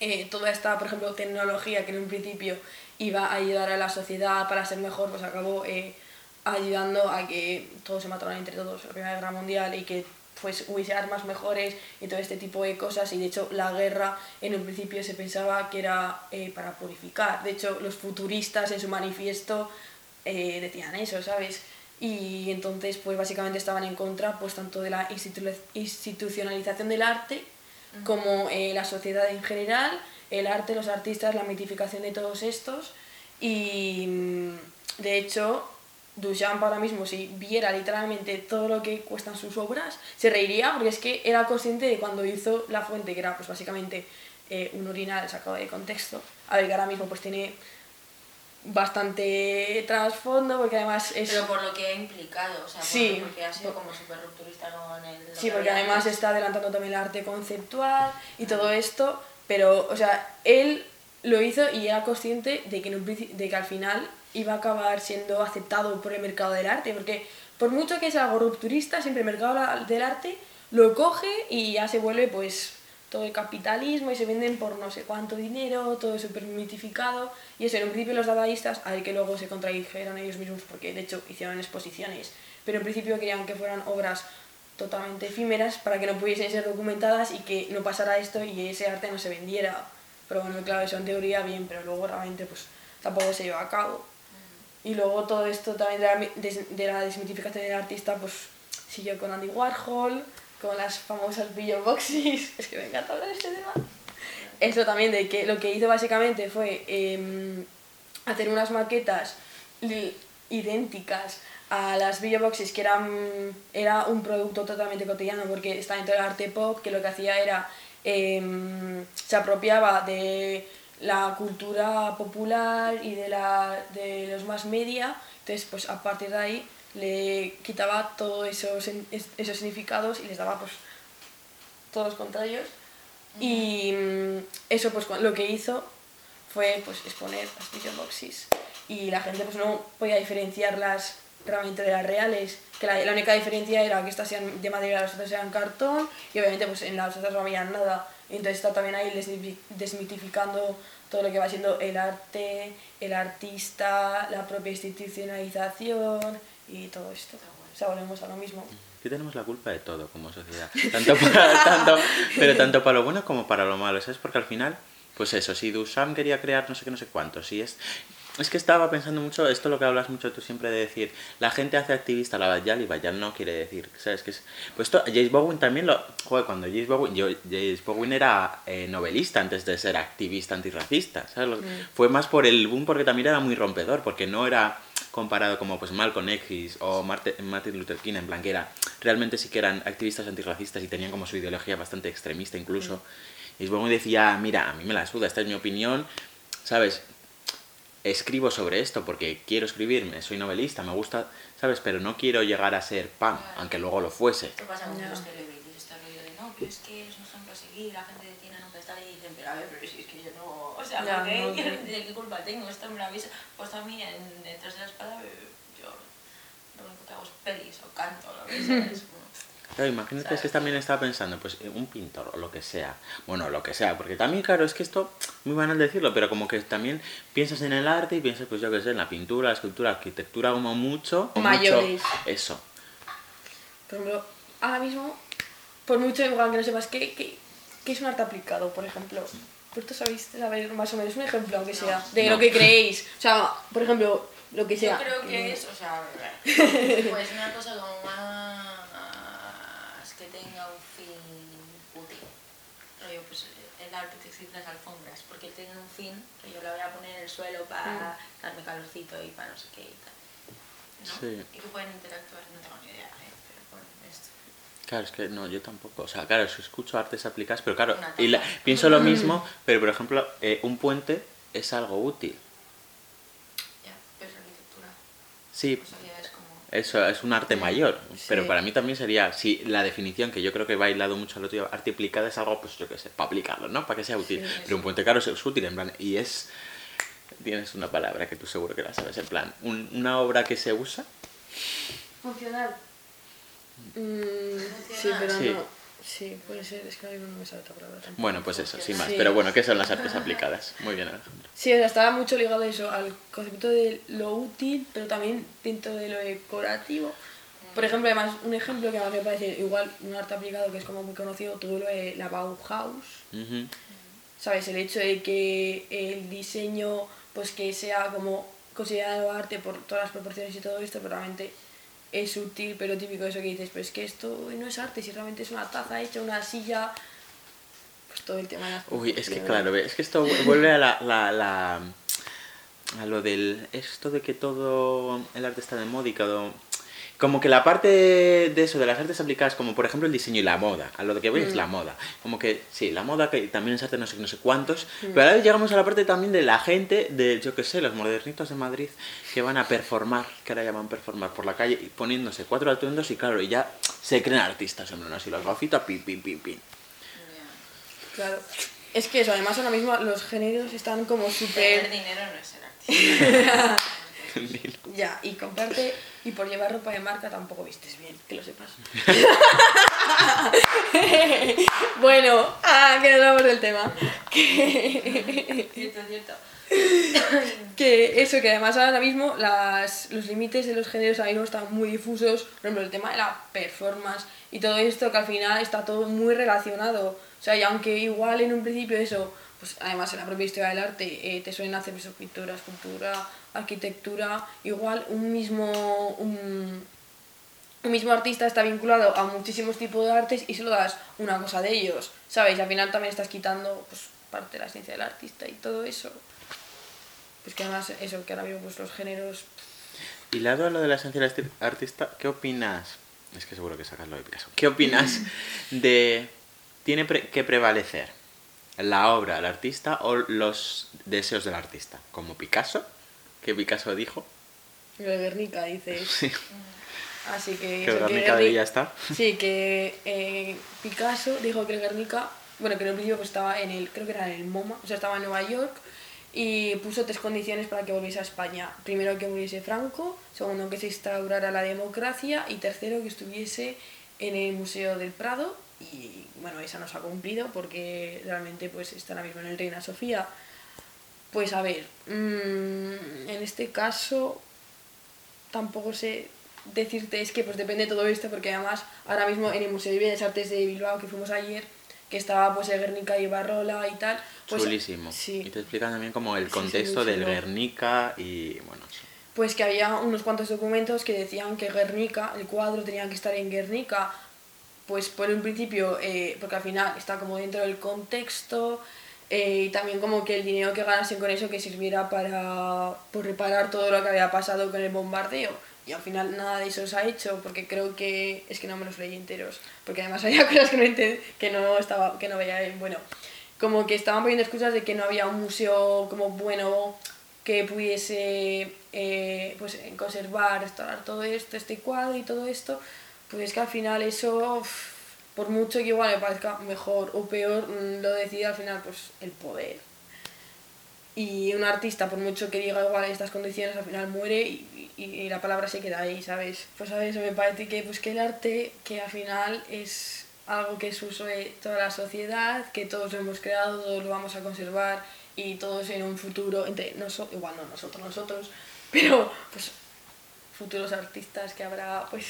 eh, toda esta, por ejemplo, tecnología que en un principio iba a ayudar a la sociedad para ser mejor, pues acabó eh, ayudando a que todos se mataran entre todos en la Primera Guerra Mundial y que pues hubiese armas mejores y todo este tipo de cosas. Y de hecho la guerra en un principio se pensaba que era eh, para purificar. De hecho los futuristas en su manifiesto eh, decían eso sabes y entonces pues básicamente estaban en contra pues tanto de la institu- institucionalización del arte como eh, la sociedad en general el arte los artistas la mitificación de todos estos. Y mm, de hecho Duchamp ahora mismo, si viera literalmente todo lo que cuestan sus obras, se reiría porque es que era consciente de cuando hizo La Fuente, que era pues básicamente eh, un urinal sacado de contexto. A ver, que ahora mismo pues tiene bastante trasfondo porque además es... Pero por lo que ha implicado, o sea, Sí. porque ha sido como súper rupturista con el. Sí, que porque además antes. está adelantando también el arte conceptual y todo esto, pero, o sea, él lo hizo y era consciente de que, en un de que al final iba a acabar siendo aceptado por el mercado del arte, porque por mucho que sea algo rupturista, siempre el mercado del arte lo coge y ya se vuelve pues todo el capitalismo y se venden por no sé cuánto dinero, todo súper mitificado. Y eso, en un principio los dadaístas, al que luego se contradijeron ellos mismos porque de hecho hicieron exposiciones, pero en principio querían que fueran obras totalmente efímeras para que no pudiesen ser documentadas y que no pasara esto y ese arte no se vendiera. Pero bueno, claro, eso en teoría bien, pero luego realmente pues tampoco se lleva a cabo. Y luego todo esto también de la, mi- des- de la desmitificación del artista, pues siguió con Andy Warhol, con las famosas Boxes. Es que me encanta hablar de este tema. Eso también, de que lo que hizo básicamente fue em, hacer unas maquetas idénticas a las videoboxes que eran era un producto totalmente cotidiano porque está dentro del arte pop que lo que hacía era em, se apropiaba de la cultura popular y de la de los más media entonces pues a partir de ahí le quitaba todos esos es- esos significados y les daba pues todos los contrarios. Y mm, eso pues lo que hizo fue pues exponer las videoboxes y la gente pues no podía diferenciarlas realmente de las reales que la, la única diferencia era que estas eran de madera las otras eran cartón y obviamente pues en las otras no había nada entonces está también ahí desmi- desmitificando todo lo que va siendo el arte el artista la propia institucionalización y todo esto o sea volvemos a lo mismo Que tenemos la culpa de todo como sociedad. Tanto para, tanto, pero tanto para lo bueno como para lo malo, ¿sabes? Porque al final, pues eso, si Duchamp quería crear no sé qué, no sé cuánto, si es... Es que estaba pensando mucho, esto lo que hablas mucho tú siempre de decir, la gente hace activista la Bayal y Bayal no quiere decir, ¿sabes? Que es, pues esto, James Bowen también lo... Joder, cuando James Bowen, yo, James Bowen era eh, novelista antes de ser activista antirracista, ¿sabes? Lo- Fue más por el boom porque también era muy rompedor, porque no era comparado como pues Malcolm X o Martin Luther King, en plan que era, realmente sí que eran activistas antirracistas y tenían como su ideología bastante extremista incluso. Y Bowen decía, mira, a mí me la suda, esta es mi opinión, ¿sabes? Escribo sobre esto porque quiero escribirme, soy novelista, me gusta, ¿sabes? Pero no quiero llegar a ser pan, aunque luego lo fuese. Esto pasa con Ya. los celebrities, este rollo de no, pero es que es un ejemplo a seguir, la gente tiene un pedestal y dicen, pero a ver, pero si es que yo no, o sea, Ya, ¿por qué? no, no. ¿de qué culpa tengo? Esto me lo avisa, pues a mí en detrás de la espada yo lo único que hago es pelis o canto, lo que sea, es como... Claro, imagínate es que también estaba pensando, pues eh, un pintor o lo que sea. Bueno, lo que sea, porque también, claro, es que esto, muy banal decirlo, pero como que también piensas en el arte y piensas, pues yo qué sé, en la pintura, la escultura, la arquitectura, como mucho. o Mayores. mucho eso. Por ejemplo, ahora mismo, por mucho igual que no sepas qué, qué, qué es un arte aplicado, por ejemplo. Vosotros sabéis saber más o menos un ejemplo, aunque sea, de No. lo que creéis. O sea, por ejemplo, lo que sea. Yo creo que es, o sea, pues una cosa como más que tenga un fin útil. Rollo, pues el arte textil las alfombras, porque tienen un fin, que yo la voy a poner en el suelo para darme calorcito y para no sé qué y tal. ¿no? Sí. Y que pueden interactuar, no tengo ni idea, ¿eh? pero bueno, esto. Claro, es que no, yo tampoco. O sea, claro, si escucho artes aplicadas, pero claro, y la- pienso lo mismo, pero por ejemplo, eh, un puente es algo útil. Ya, pero es arquitectura, Sí, pues como... Eso es un arte mayor, pero para mí también sería, si la definición que yo creo que va hilado mucho al otro, arte aplicada es algo, pues yo qué sé, para aplicarlo, ¿no? Para que sea útil. Sí. pero un puente caro es, es útil, en plan, y es, tienes una palabra que tú seguro que la sabes, en plan, un- una obra que se usa, Funcional. Mm, sí, pero Sí. no. Sí, puede ser, es que ahora no me sale otra palabra tampoco. bueno, pues eso, sin más, Sí. pero bueno, ¿qué son las artes aplicadas? Muy bien, Alejandro. Sí, o sea, estaba mucho ligado a eso, al concepto de lo útil, pero también dentro de lo decorativo. Por ejemplo, además, un ejemplo que a mí me parece igual un arte aplicado que es como muy conocido, todo lo de la Bauhaus. Ujú. ¿Sabes? El hecho de que el diseño, pues que sea como considerado arte por todas las proporciones y todo esto, pero realmente es útil, pero típico eso que dices, pero es que esto no es arte, si realmente es una taza hecha, una silla, pues todo el tema de las Uy, es que claro, es que esto vuelve a la, la, la- a lo del esto de que todo el arte está de moda y todo como que la parte de eso de las artes aplicadas como por ejemplo el diseño y la moda a lo que voy es Mm. la moda como que sí la moda que también es arte no sé no sé cuántos pero ahora llegamos a la parte también de la gente de yo qué sé los modernitos de Madrid que van a performar que ahora llaman performar por la calle y poniéndose cuatro atuendos y claro y ya se creen artistas hombre no así las gafitas pin pin pin pin Claro. Es que eso, además ahora mismo los géneros están como Tener súper... dinero no es ser artista. Ya, y comprarte y por llevar ropa de marca tampoco vistes bien, que lo sepas. bueno, ah, que nos vamos del tema. Que, cierto, cierto. que eso, que además ahora mismo las, los límites de los géneros ahora mismo están muy difusos. Por ejemplo, el tema de la performance y todo esto, que al final está todo muy relacionado. O sea, y aunque igual en un principio eso, pues además en la propia historia del arte eh, te suelen hacer eso, pintura, escultura, arquitectura, igual un mismo... Un, un mismo artista está vinculado a muchísimos tipos de artes y solo das una cosa de ellos, ¿sabes? Y al final también estás quitando pues, parte de la esencia del artista y todo eso. Pues que además eso, que ahora mismo pues, los géneros... hilado a lo de la esencia del artista, ¿qué opinas? Es que seguro que sacas lo de Picasso. ¿Qué opinas de... ¿Tiene pre- que prevalecer la obra del artista o los deseos del artista? Como Picasso, que Picasso dijo. Lo de Guernica, dices. Sí, Así que... que eso, Guernica Guerni- debía estar. Sí, que eh, Picasso dijo que el Guernica, bueno, que en el principio pues estaba en el, creo que era en el MoMA, o sea, estaba en Nueva York y puso tres condiciones para que volviese a España. Primero, que muriese Franco, segundo, que se instaurara la democracia y tercero, que estuviese en el Museo del Prado y bueno, esa no se ha cumplido porque realmente pues está ahora mismo en el Reina Sofía. Pues a ver, mm, en este caso tampoco sé decirte, es que pues depende de todo esto, porque además ahora mismo en el Museo de Bellas Artes de Bilbao, que fuimos ayer, que estaba pues el Guernica y Barrola y tal. Pues, Chulísimo. Sí, Y te explican también como el Sí, sí, contexto muy del. Guernica y bueno, pues que había unos cuantos documentos que decían que Guernica, el cuadro tenía que estar en Guernica, pues por un principio, eh, porque al final está como dentro del contexto, eh, y también como que el dinero que ganasen con eso que sirviera para por reparar todo lo que había pasado con el bombardeo. Y al final nada de eso se ha hecho, porque creo que es que no me los leí enteros, porque además había cosas que no, enten- que no, estaba, que no veía bien. Bueno, como que estaban poniendo excusas de que no había un museo como bueno que pudiese eh, pues, conservar, restaurar todo esto, este cuadro y todo esto, pues es que al final eso, uf, por mucho que igual me parezca mejor o peor, mm, lo decide al final pues el poder. Y un artista, por mucho que diga igual estas condiciones, al final muere y, y- la palabra se queda ahí, ¿sabes? Pues a eso me parece que, pues, que el arte, que al final es algo que es uso de toda la sociedad, que todos lo hemos creado, todos lo vamos a conservar y todos en un futuro, entre nosotros, igual no nosotros, nosotros, pero pues futuros artistas que habrá pues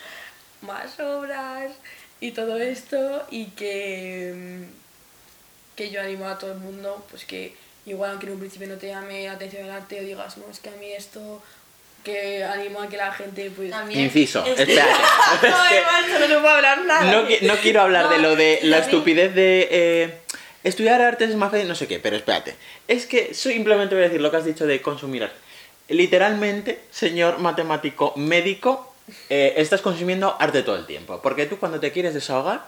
más obras y todo esto y que, mm, que yo animo a todo el mundo pues que igual aunque en un principio no te llame la atención el arte o digas no es que a mí esto que animo a que la gente pues También Inciso, es- espérate. Es no, que- macho, no puedo hablar nada No, no quiero hablar de lo de la también- estupidez de eh, estudiar artes es más fácil, no sé qué, pero espérate. Es que simplemente voy a decir lo que has dicho de consumir arte. Literalmente, señor matemático médico, eh, estás consumiendo arte todo el tiempo. Porque tú cuando te quieres desahogar,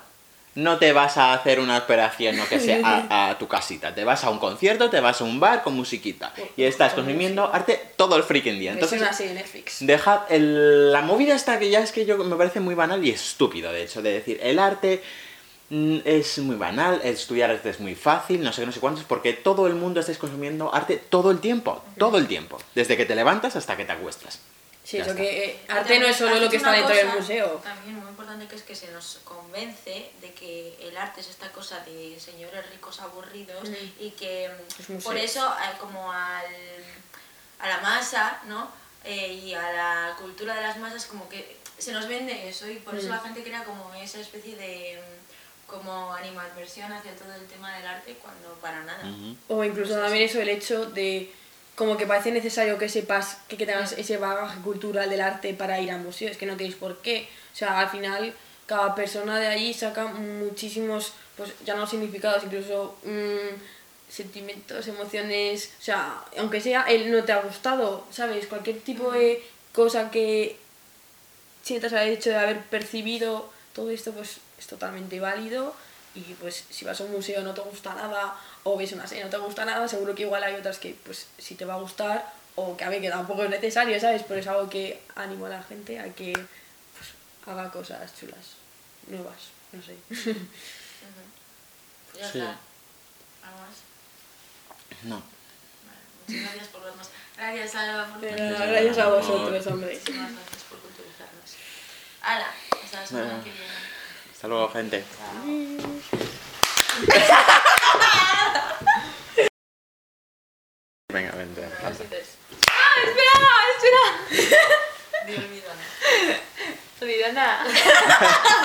no te vas a hacer una operación, no que sea, a, a tu casita. Te vas a un concierto, te vas a un bar con musiquita. Y estás Con consumiendo arte todo el freaking día. es Entonces, serie de Netflix Dejad el- la movida esta que ya es que yo me parece muy banal y estúpido, de hecho, de decir, el arte mm, es muy banal, estudiar arte es muy fácil, no sé qué, no sé cuántos, porque todo el mundo estáis consumiendo arte todo el tiempo, todo el tiempo, desde que te levantas hasta que te acuestas. Sí eso que eh, arte no es solo lo que está dentro del museo También muy importante que es que se nos convence de que el arte es esta cosa de señores ricos aburridos Mm. y que mm, museos. por eso eh, como al, a la masa, ¿no? Eh, y a la cultura de las masas como que se nos vende eso y por eso Mm. la gente crea como esa especie de como animadversión hacia todo el tema del arte cuando para nada. O incluso Pues también eso, el hecho de como que parece necesario que sepas, que, que tengas ese bagaje cultural del arte para ir a museos, que no tenéis por qué. O sea, al final cada persona de allí saca muchísimos, pues ya no significados, incluso mm, sentimientos, emociones, o sea, aunque sea él no te ha gustado, ¿sabes? Cualquier tipo de cosa que sientas haber hecho de haber percibido todo esto, pues es totalmente válido. Y pues si vas a un museo no te gusta nada, o ves una serie no te gusta nada, seguro que igual hay otras que pues sí te va a gustar, o que a ver, que tampoco es necesario, ¿sabes? Pero es algo que animo a la gente a que pues, haga cosas chulas, nuevas, no sé. Ya Sí. está. ¿Algo más? No. Vale, muchas gracias por vernos. Gracias, Alba, por Pero venir. gracias a vosotros, hombre. Muchísimas gracias por culturizarnos. Hala, hasta la semana Bueno. que viene. Hasta luego, gente. Chao. Venga, vente. ¡Ah, espera! ¡Espera! Mío. Olvidana.